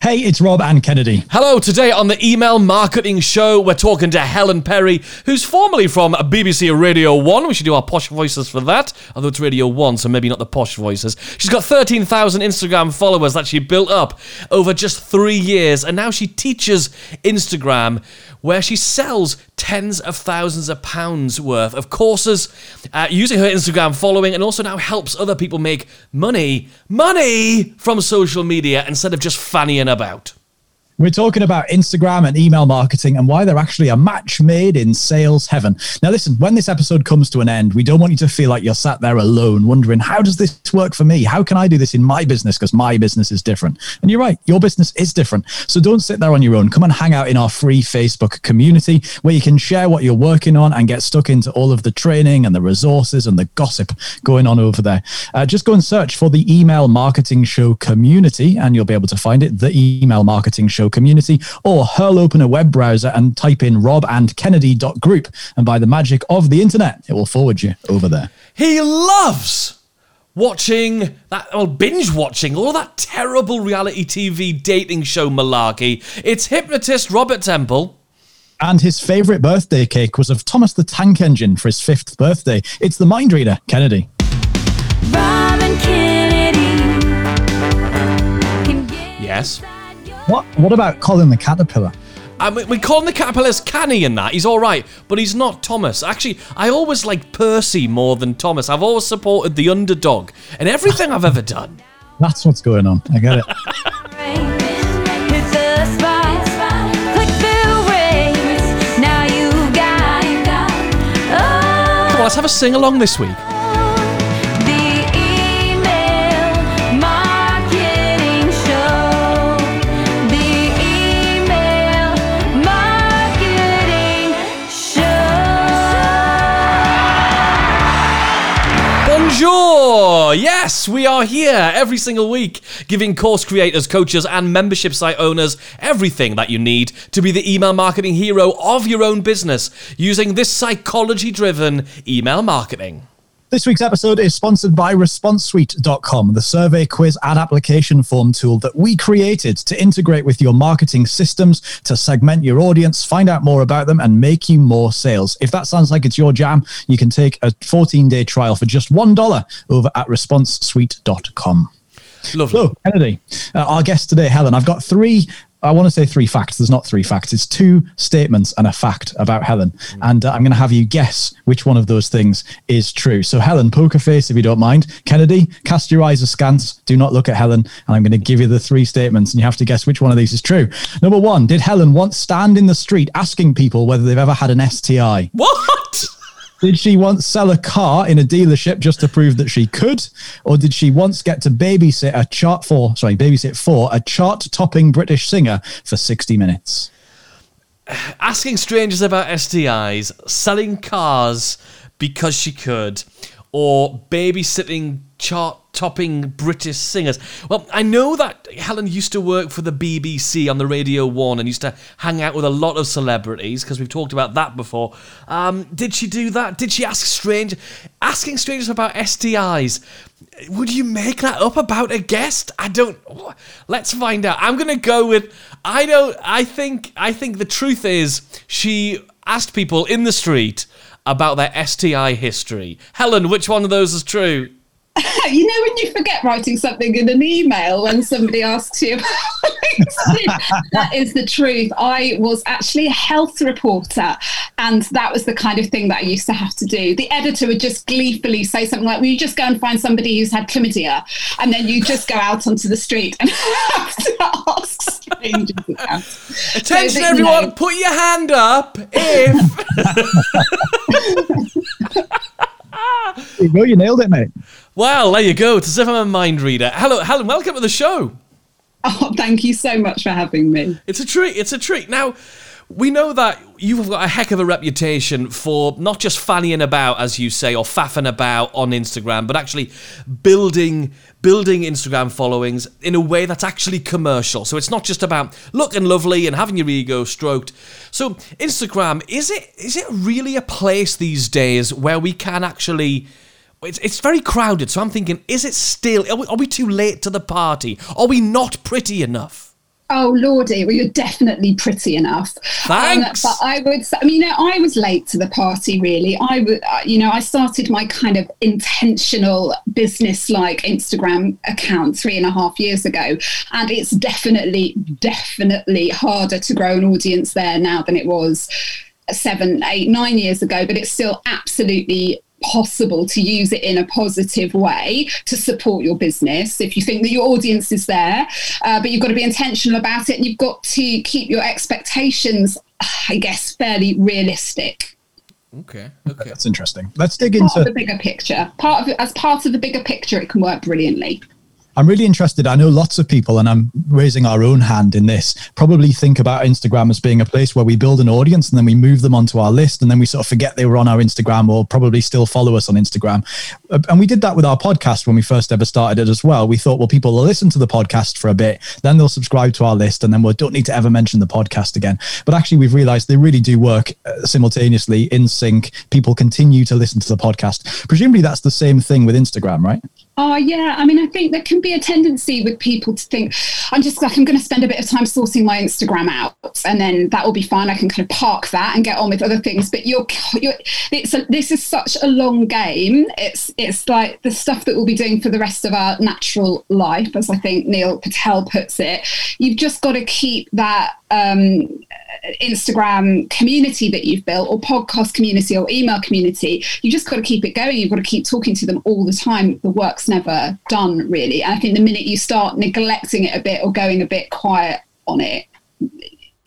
Hey, it's Rob and Kennedy. Hello, today on the Email Marketing Show, we're talking to Helen Perry, who's formerly from BBC Radio 1. We should do our posh voices for that, although it's Radio 1, so maybe not the posh voices. She's got 13,000 Instagram followers that she built up over just three years, and now she teaches Instagram where she sells tens of thousands of pounds worth of courses uh, using her Instagram following and also now helps other people make money, money from social media instead of just fannying about. We're talking about Instagram and email marketing and why they're actually a match made in sales heaven. Now, listen, when this episode comes to an end, we don't want you to feel like you're sat there alone wondering, how does this work for me? How can I do this in my business? Because my business is different. And you're right, your business is different. So don't sit there on your own. Come and hang out in our free Facebook community where you can share what you're working on and get stuck into all of the training and the resources and the gossip going on over there. Uh, just go and search for the Email Marketing Show community and you'll be able to find it, the Email Marketing Show community, or hurl open a web browser and type in robandkennedy.group. And by the magic of the internet, it will forward you over there. He loves watching that, well, binge watching all that terrible reality TV dating show malarkey. It's hypnotist Robert Temple. And his favorite birthday cake was of Thomas the Tank Engine for his fifth birthday. It's the mind reader, Kennedy. Rob and Kennedy. Yes. What What about Colin the Caterpillar? I mean, we call him the caterpillar's canny in that. He's all right, but he's not Thomas. Actually, I always like Percy more than Thomas. I've always supported the underdog in everything I've ever done. That's what's going on. I get it. Hit the spot. Click the waves. Now you got. Come on, let's have a sing along this week. Yes, we are here every single week, giving course creators, coaches, and membership site owners everything that you need to be the email marketing hero of your own business using this psychology driven email marketing. This week's episode is sponsored by ResponseSuite.com, the survey, quiz, and application form tool that we created to integrate with your marketing systems to segment your audience, find out more about them, and make you more sales. If that sounds like it's your jam, you can take a 14 day trial for just $1 over at ResponseSuite.com. Lovely. So, Kennedy, uh, our guest today, Helen, I've got three. I want to say three facts. There's not three facts. It's two statements and a fact about Helen. And uh, I'm going to have you guess which one of those things is true. So, Helen, poker face if you don't mind. Kennedy, cast your eyes askance. Do not look at Helen. And I'm going to give you the three statements and you have to guess which one of these is true. Number one, did Helen once stand in the street asking people whether they've ever had an STI? What? Did she once sell a car in a dealership just to prove that she could? Or did she once get to babysit a chart for, sorry, babysit for a chart topping British singer for 60 minutes? Asking strangers about STIs, selling cars because she could, or babysitting chart topping British singers. Well, I know that Helen used to work for the BBC on the Radio 1 and used to hang out with a lot of celebrities because we've talked about that before. Um, did she do that? Did she ask strange asking strangers about STIs? Would you make that up about a guest? I don't Let's find out. I'm going to go with I don't I think I think the truth is she asked people in the street about their STI history. Helen, which one of those is true? you know when you forget writing something in an email when somebody asks you that is the truth i was actually a health reporter and that was the kind of thing that i used to have to do the editor would just gleefully say something like well you just go and find somebody who's had chlamydia and then you just go out onto the street and have to ask strangers about. So Attention, that, you everyone! know, Put your hand up if. There you go, you nailed it, mate. well, there you go. It's as if I'm a mind reader. Hello, Helen. Welcome to the show. oh thank you so much for having me It's a treat. It's a treat. Now, We know that you've got a heck of a reputation for not just fannying about, as you say, or faffing about on Instagram, but actually building building Instagram followings in a way that's actually commercial. So it's not just about looking lovely and having your ego stroked. So Instagram is it is it really a place these days where we can actually it's, it's very crowded, so I'm thinking, is it still? Are we, are we too late to the party? Are we not pretty enough? Oh lordy, well you're definitely pretty enough. Thanks. Um, but I would, say, I mean, you know, I was late to the party. Really, I would, uh, you know, I started my kind of intentional business-like Instagram account three and a half years ago, and it's definitely, definitely harder to grow an audience there now than it was seven, eight, nine years ago. But it's still absolutely possible to use it in a positive way to support your business if you think that your audience is there uh, but you've got to be intentional about it and you've got to keep your expectations i guess fairly realistic Okay, okay. That's interesting. Let's dig part of the bigger picture part of it as part of the bigger picture it can work brilliantly I'm really interested. I know lots of people, and I'm raising our own hand in this, probably think about Instagram as being a place where we build an audience and then we move them onto our list and then we sort of forget they were on our Instagram or probably still follow us on Instagram. Uh, And we did that with our podcast when we first ever started it as well. We thought, well, people will listen to the podcast for a bit, then they'll subscribe to our list, and then we don't need to ever mention the podcast again. But actually, we've realized they really do work uh, simultaneously in sync. People continue to listen to the podcast. Presumably, that's the same thing with Instagram, right? Oh yeah, I mean, I think there can be a tendency with people to think, I'm just like, I'm going to spend a bit of time sorting my Instagram out, and then that will be fine. I can kind of park that and get on with other things. But you're, you're it's a, this is such a long game. It's it's like the stuff that we'll be doing for the rest of our natural life, as I think Neil Patel puts it. You've just got to keep that um, Instagram community that you've built, or podcast community, or email community, you just got to keep it going. You've got to keep talking to them all the time. The work's never done, really. And I think the minute you start neglecting it a bit or going a bit quiet on it,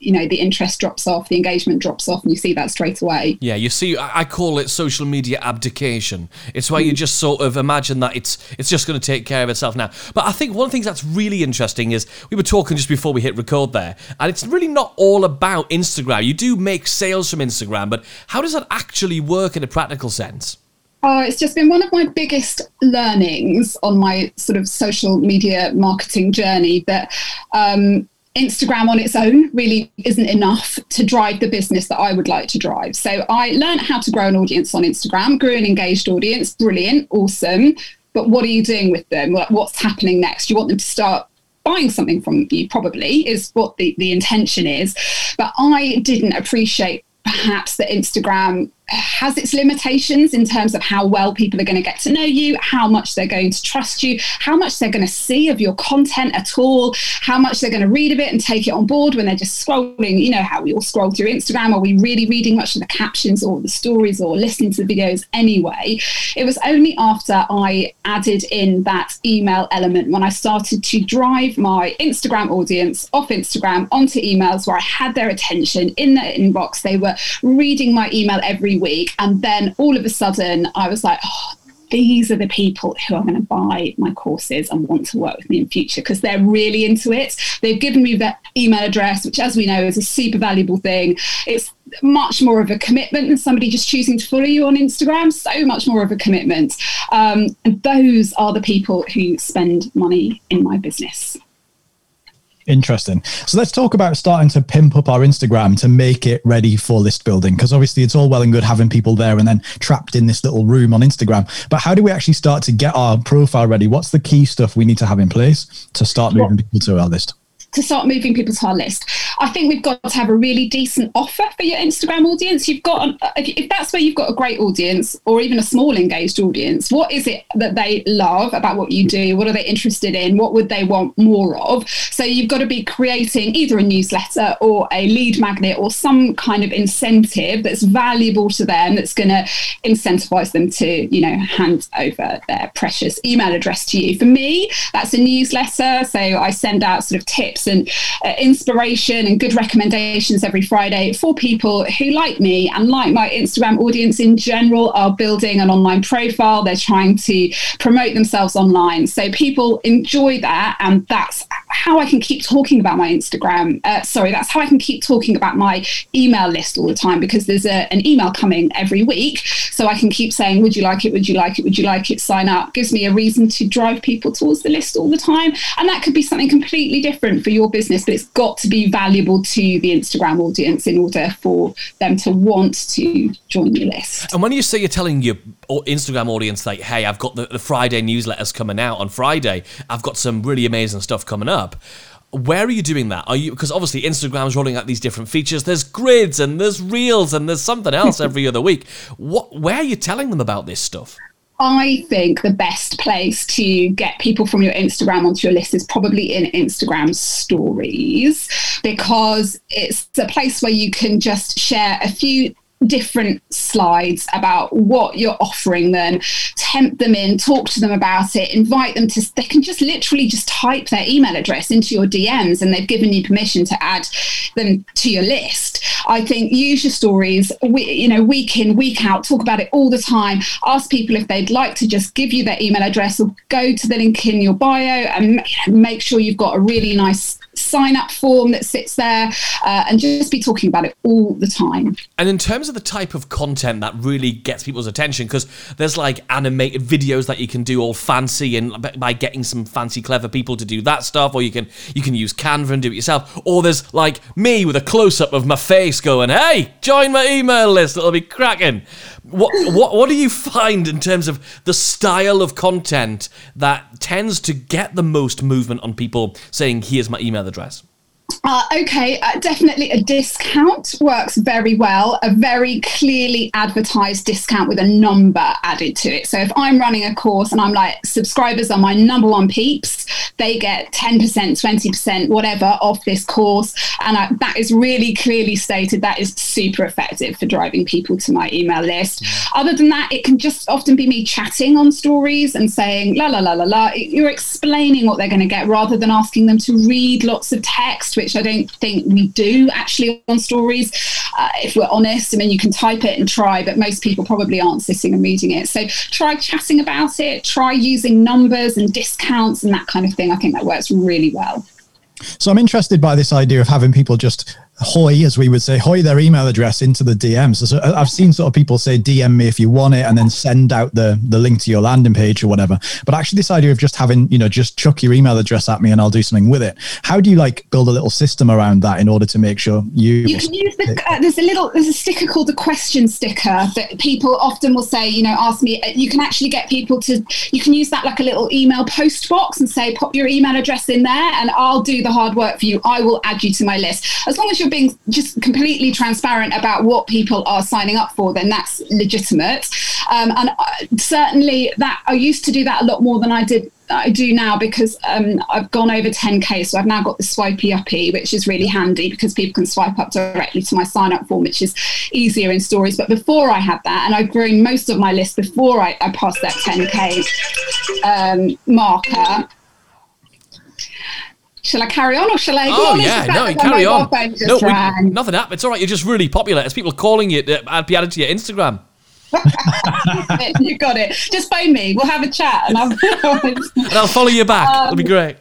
you know, the interest drops off, the engagement drops off, and you see that straight away. Yeah, you see, I I call it social media abdication. It's where you mm. just sort of imagine that it's it's just going to take care of itself now. But I think one of the things that's really interesting is we were talking just before we hit record there, and it's really not all about Instagram. You do make sales from Instagram, but how does that actually work in a practical sense? Oh, it's just been one of my biggest learnings on my sort of social media marketing journey that um, Instagram on its own really isn't enough to drive the business that I would like to drive. So I learned how to grow an audience on Instagram, grew an engaged audience, brilliant, awesome. But what are you doing with them? What's happening next? You want them to start buying something from you, probably, is what the, the intention is. But I didn't appreciate perhaps that Instagram has its limitations in terms of how well people are going to get to know you, how much they're going to trust you, how much they're going to see of your content at all, how much they're going to read of it and take it on board when they're just scrolling. You know how we all scroll through Instagram. Are we really reading much of the captions or the stories or listening to the videos anyway? It was only after I added in that email element when I started to drive my Instagram audience off Instagram onto emails where I had their attention in their inbox. They were reading my email every week. And then all of a sudden, I was like, oh, these are the people who are going to buy my courses and want to work with me in future because they're really into it. They've given me their email address, which, as we know, is a super valuable thing. It's much more of a commitment than somebody just choosing to follow you on Instagram. So much more of a commitment. Um, and those are the people who spend money in my business. Interesting. So let's talk about starting to pimp up our Instagram to make it ready for list building. Because obviously, it's all well and good having people there and then trapped in this little room on Instagram. But how do we actually start to get our profile ready? What's the key stuff we need to have in place to start moving people to our list? To start moving people to our list. I think we've got to have a really decent offer for your Instagram audience. You've got, if, if that's where you've got a great audience or even a small engaged audience, what is it that they love about what you do? What are they interested in? What would they want more of? So you've got to be creating either a newsletter or a lead magnet or some kind of incentive that's valuable to them that's going to incentivize them to, you know, hand over their precious email address to you. For me, that's a newsletter. So I send out sort of tips and uh, inspiration and good recommendations every Friday for people who, like me and like my Instagram audience in general, are building an online profile. They're trying to promote themselves online. So people enjoy that, and that's how I can keep talking about my Instagram. Uh, sorry, that's how I can keep talking about my email list all the time because there's a, an email coming every week. So I can keep saying, Would you like it? Would you like it? Would you like it? Sign up. Gives me a reason to drive people towards the list all the time. And that could be something completely different for your business, but it's got to be valuable to the Instagram audience in order for them to want to join your list. And when you say you're telling your uh, Instagram audience, like, hey, I've got the, the Friday newsletters coming out on Friday, I've got some really amazing stuff coming up. Where are you doing that? Are you because obviously Instagram's rolling out these different features. There's grids and there's reels and there's something else every other week. What? Where are you telling them about this stuff? I think the best place to get people from your Instagram onto your list is probably in Instagram stories because it's a place where you can just share a few different slides about what you're offering them tempt them in talk to them about it invite them to they can just literally just type their email address into your dms and they've given you permission to add them to your list. I think use your stories we, you know week in week out talk about it all the time. Ask people if they'd like to just give you their email address or go to the link in your bio and make sure you've got a really nice sign up form that sits there uh, and just be talking about it all the time And in terms of the type of content that really gets people's attention, because there's like animated videos that you can do all fancy and by getting some fancy, clever people to do that stuff, or you can you can use Canva and do it yourself. Or there's like me with a close up of my face going, "Hey, join my email list. It'll be cracking." What what what do you find in terms of the style of content that tends to get the most movement on people saying, "Here's my email address"? Uh, okay, uh, definitely a discount works very well. A very clearly advertised discount with a number added to it. So if I'm running a course and I'm like, subscribers are my number one peeps, they get 10%, 20%, whatever off this course. And I, that is really clearly stated. That is super effective for driving people to my email list. Other than that, it can just often be me chatting on stories and saying, la, la, la, la, la. You're explaining what they're going to get rather than asking them to read lots of text, which I don't think we do actually on stories. Uh, if we're honest, I mean, you can type it and try, but most people probably aren't sitting and reading it. So try chatting about it, try using numbers and discounts and that kind of thing. I think that works really well. So I'm interested by this idea of having people just hoy, as we would say, hoy their email address into the DMs. So I've seen sort of people say DM me if you want it, and then send out the the link to your landing page or whatever. But actually, this idea of just having you know just chuck your email address at me and I'll do something with it. How do you like build a little system around that in order to make sure you? You can use the, uh, there's a little, there's a sticker called the question sticker that people often will say, you know, ask me, uh, you can actually get people to, you can use that like a little email post box and say, pop your email address in there and I'll do the hard work for you. I will add you to my list. As long as you're being just completely transparent about what people are signing up for, then that's legitimate. Um, and uh, certainly that, I used to do that a lot more than I did I do now because um, I've gone over 10k, so I've now got the swipey uppy, which is really handy because people can swipe up directly to my sign up form, which is easier in stories. But before I had that, and I've grown most of my list before I, I passed that 10k um, marker. Shall I carry on or shall I? Oh yeah, no, you carry on. just No, we, nothing happened. It's all right. You're just really popular. It's people calling you to uh, be added to your Instagram. you got it. Just phone me. We'll have a chat, and I'll. And I'll follow you back. It'll Um, be great.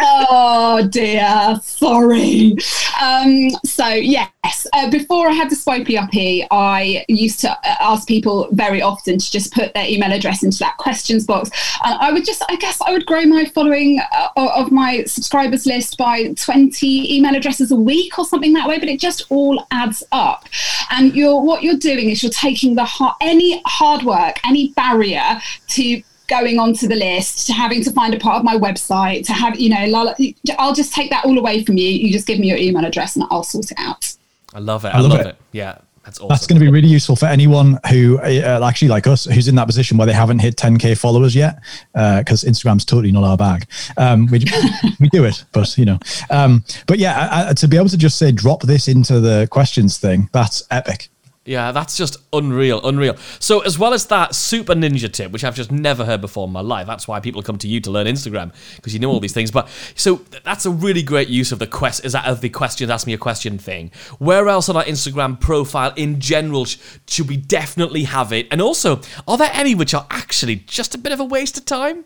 Oh dear, sorry. Um, so yes, uh, before I had the swipey uppy, I used to uh, ask people very often to just put their email address into that questions box, and I would just, I guess, I would grow my following uh, of my subscribers list by twenty email addresses a week or something that way. But it just all adds up, and you're what you're doing is you're taking the hard, any hard work, any barrier to going onto the list to having to find a part of my website to have you know la- i'll just take that all away from you you just give me your email address and i'll sort it out I love it. I, love love, it. it. Yeah, that's awesome. That's going to be really useful for anyone who, uh, actually like us, who's in that position where they haven't hit 10k followers yet, because Instagram's totally not our bag. Um, we we do it, but you know, um, but yeah, I, I, to be able to just say drop this into the questions thing, that's epic. Yeah, that's just unreal, unreal. So, as well as that super ninja tip, which I've just never heard before in my life, that's why people come to you to learn Instagram because you know all these things. But so that's a really great use of the quest. Is that of the question? Ask me a question thing. Where else on our Instagram profile in general should we definitely have it? And also, are there any which are actually just a bit of a waste of time?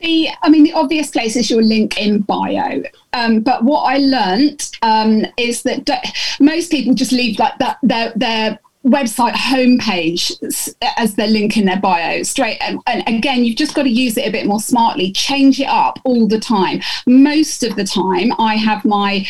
The, I mean, the obvious place is your link in bio. Um, but what I learnt um, is that d- most people just leave like that their their website homepage as their link in their bio straight. And, and again, you've just got to use it a bit more smartly. Change it up all the time. Most of the time, I have my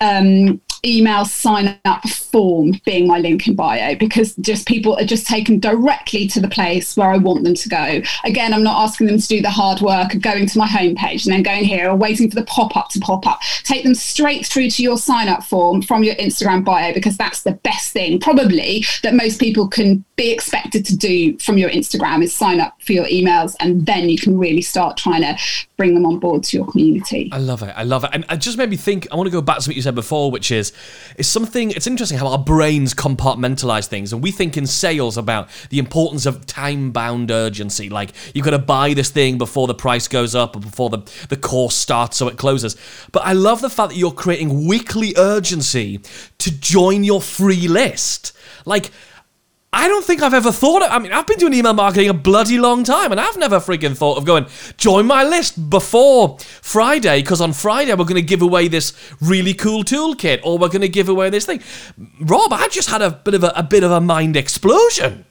um, email sign up form being my link in bio because just people are just taken directly to the place where I want them to go. Again, I'm not asking them to do the hard work of going to my homepage and then going here or waiting for the pop up to pop up. Take them straight through to your sign up form from your Instagram bio because that's the best thing, probably, that most people can be expected to do from your Instagram is sign up for your emails and then you can really start trying to bring them on board to your community. I love it. I love it. And it just made me think. I want to go back to what you said before, which is, it's something. It's interesting how our brains compartmentalize things, and we think in sales about the importance of time-bound urgency. Like you've got to buy this thing before the price goes up or before the the course starts, so it closes. But I love the fact that you're creating weekly urgency to join your free list. Like. I don't think I've ever thought of, I mean, I've been doing email marketing a bloody long time and I've never freaking thought of going, join my list before Friday because on Friday we're going to give away this really cool toolkit or we're going to give away this thing. Rob, I just had a bit of a, a bit of a mind explosion.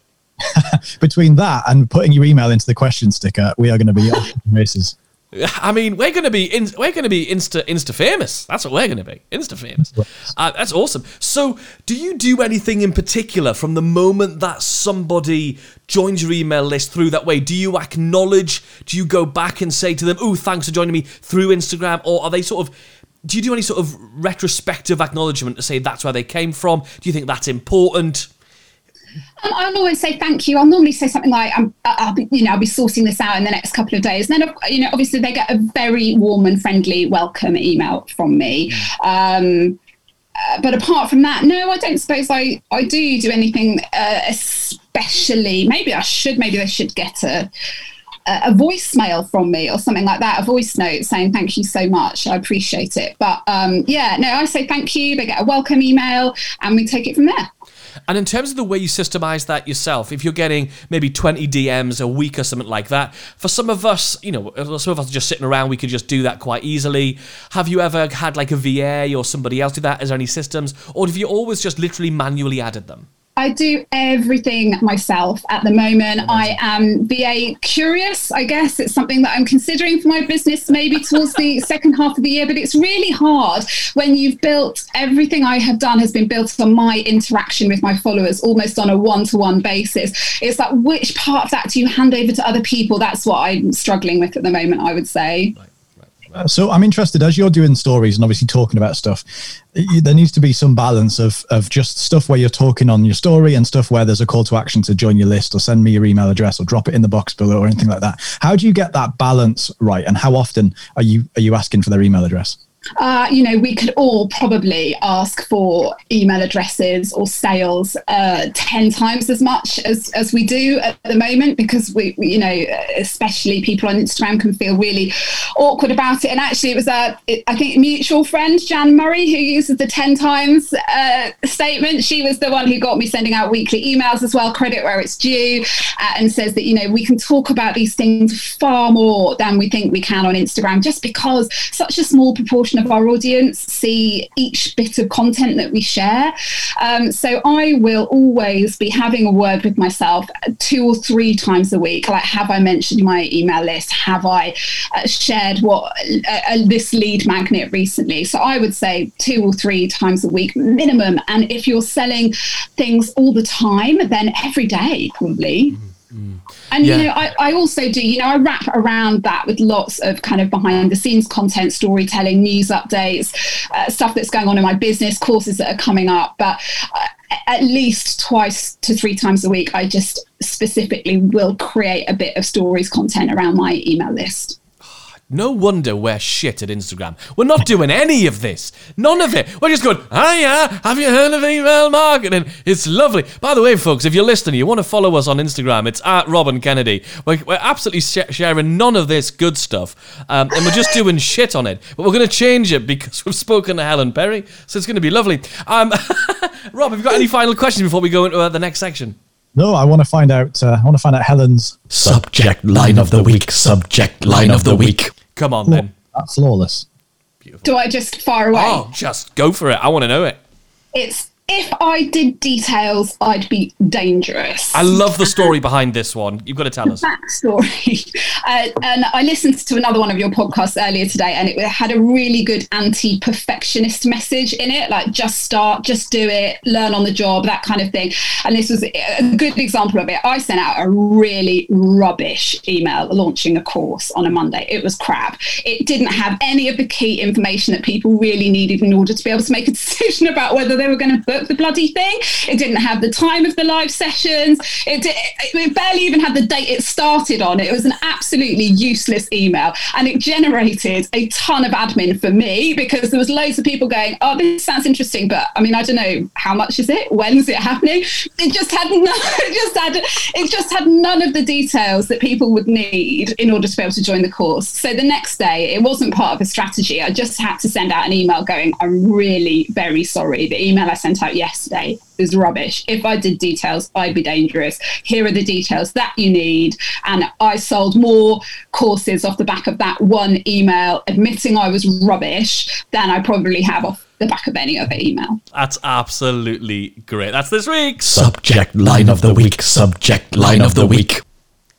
Between that and putting your email into the question sticker, we are going to be races. I mean, we're gonna be in, we're gonna be insta insta famous. That's what we're gonna be, insta famous. Uh, that's awesome. So, do you do anything in particular from the moment that somebody joins your email list through that way? Do you acknowledge? Do you go back and say to them, "Oh, thanks for joining me through Instagram," or are they sort of? Do you do any sort of retrospective acknowledgement to say that's where they came from? Do you think that's important? Um, I'll always say thank you. I'll normally say something like, I'm, I'll be, you know, I'll be sorting this out in the next couple of days. And then, you know, obviously they get a very warm and friendly welcome email from me. Um, uh, but apart from that, no, I don't suppose I, I do do anything uh, especially. Maybe I should. Maybe they should get a a voicemail from me or something like that, a voice note saying thank you so much. I appreciate it. But um, yeah, no, I say thank you. They get a welcome email, and we take it from there. And in terms of the way you systemize that yourself, if you're getting maybe 20 DMs a week or something like that, for some of us, you know, uh, some of us just sitting around, we could just do that quite easily. Have you ever had like a VA or somebody else do that? Is there any systems? Or have you always just literally manually added them? I do everything myself at the moment. I am VA curious, I guess. It's something that I'm considering for my business maybe towards the second half of the year, but it's really hard when you've built everything I have done has been built on my interaction with my followers almost on a one to one basis. It's like, which part of that do you hand over to other people? That's what I'm struggling with at the moment, I would say. Uh, Uh, so I'm interested as you're doing stories and obviously talking about stuff. There needs to be some balance of of just stuff where you're talking on your story and stuff where there's a call to action to join your list or send me your email address or drop it in the box below or anything like that. How do you get that balance right? And how often are you are you asking for their email address? Uh, you know, we could all probably ask for email addresses or sales uh, 10 times as much as, as we do at the moment because we, we, you know, especially people on Instagram can feel really awkward about it. And actually, it was a, I think, mutual friend, Jan Murray, who uses the 10 times uh, statement. She was the one who got me sending out weekly emails as well, credit where it's due, uh, and says that, you know, we can talk about these things far more than we think we can on Instagram just because such a small proportion of our audience see each bit of content that we share. Um, so I will always be having a word with myself two or three times a week. Like, have I mentioned my email list? Have I uh, shared what uh, uh, this lead magnet recently? So I would say two or three times a week minimum. And if you're selling things all the time, then every day probably. And Yeah. you know, I, I also do, you know, I wrap around that with lots of kind of behind the scenes content, storytelling, news updates, uh, stuff that's going on in my business, courses that are coming up. But uh, at least twice to three times a week, I just specifically will create a bit of stories content around my email list. No wonder we're shit at Instagram. We're not doing any of this. None of it. We're just going, hiya, have you heard of email marketing? It's lovely. By the way, folks, if you're listening, you want to follow us on Instagram, it's at Rob and Kennedy. We're, we're absolutely sh- sharing none of this good stuff. Um, and we're just doing shit on it. But we're going to change it because we've spoken to Helen Perry. So it's going to be lovely. Um, Rob, have you got any final questions before we go into uh, the next section? No, I want to find out. Uh, I want to find out Helen's. Subject line of the week. Subject line of the week. Come on then. That's flawless. Do I just fire away? Oh, just go for it. I want to know it. It's if I did details, I'd be dangerous. I love the story behind this one. You've got to tell us. backstory. Uh, and I listened to another one of your podcasts earlier today, and it had a really good anti perfectionist message in it like, just start, just do it, learn on the job, that kind of thing. And this was a good example of it. I sent out a really rubbish email launching a course on a Monday. It was crap. It didn't have any of the key information that people really needed in order to be able to make a decision about whether they were going to book the bloody thing. It didn't have the time of the live sessions. It, did, it barely even had the date it started on. It was an absolutely useless email, and it generated a ton of admin for me because there was loads of people going, "Oh, this sounds interesting, but I mean, I don't know how much is it? When's it happening?" It just had no, it just had it just had none of the details that people would need in order to be able to join the course. So the next day, it wasn't part of a strategy. I just had to send out an email going, "I'm really very sorry. The email I sent out yesterday is rubbish. If I did details, I'd be dangerous. Here are the details that you need. And I sold more courses off the back of that one email admitting I was rubbish than I probably have off the back of any other email. That's absolutely great. That's this week's. Subject line of the week. Subject line of the week.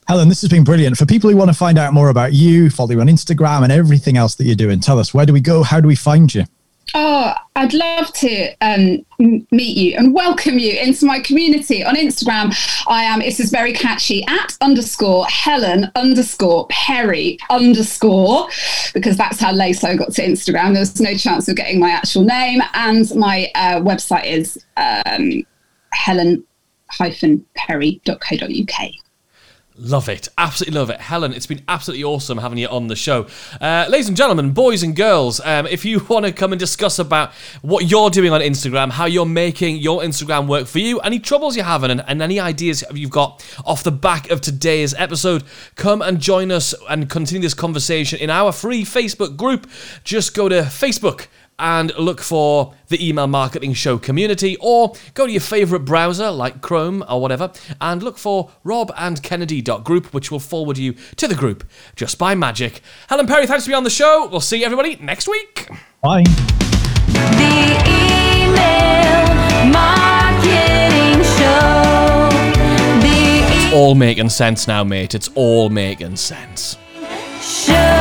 Helen, this has been brilliant. For people who want to find out more about you, follow you on Instagram and everything else that you're doing, tell us where do we go? How do we find you? Oh, I'd love to um, meet you and welcome you into my community on Instagram. I am, this is very catchy, at underscore Helen underscore Perry underscore, because that's how Laso got to Instagram. There was no chance of getting my actual name. And my uh, website is um, helen-perry.co.uk. Love it. Absolutely love it. Helen, it's been absolutely awesome having you on the show. Uh, ladies and gentlemen, boys and girls, um, if you want to come and discuss about what you're doing on Instagram, how you're making your Instagram work for you, any troubles you're having, and, and any ideas you've got off the back of today's episode, come and join us and continue this conversation in our free Facebook group. Just go to Facebook and look for the email marketing show community or go to your favorite browser like Chrome or whatever and look for robandkennedy.group which will forward you to the group just by magic. Helen Perry, thanks for being on the show. We'll see everybody next week. Bye. The email marketing show. The All making sense now, mate. It's all making sense. show.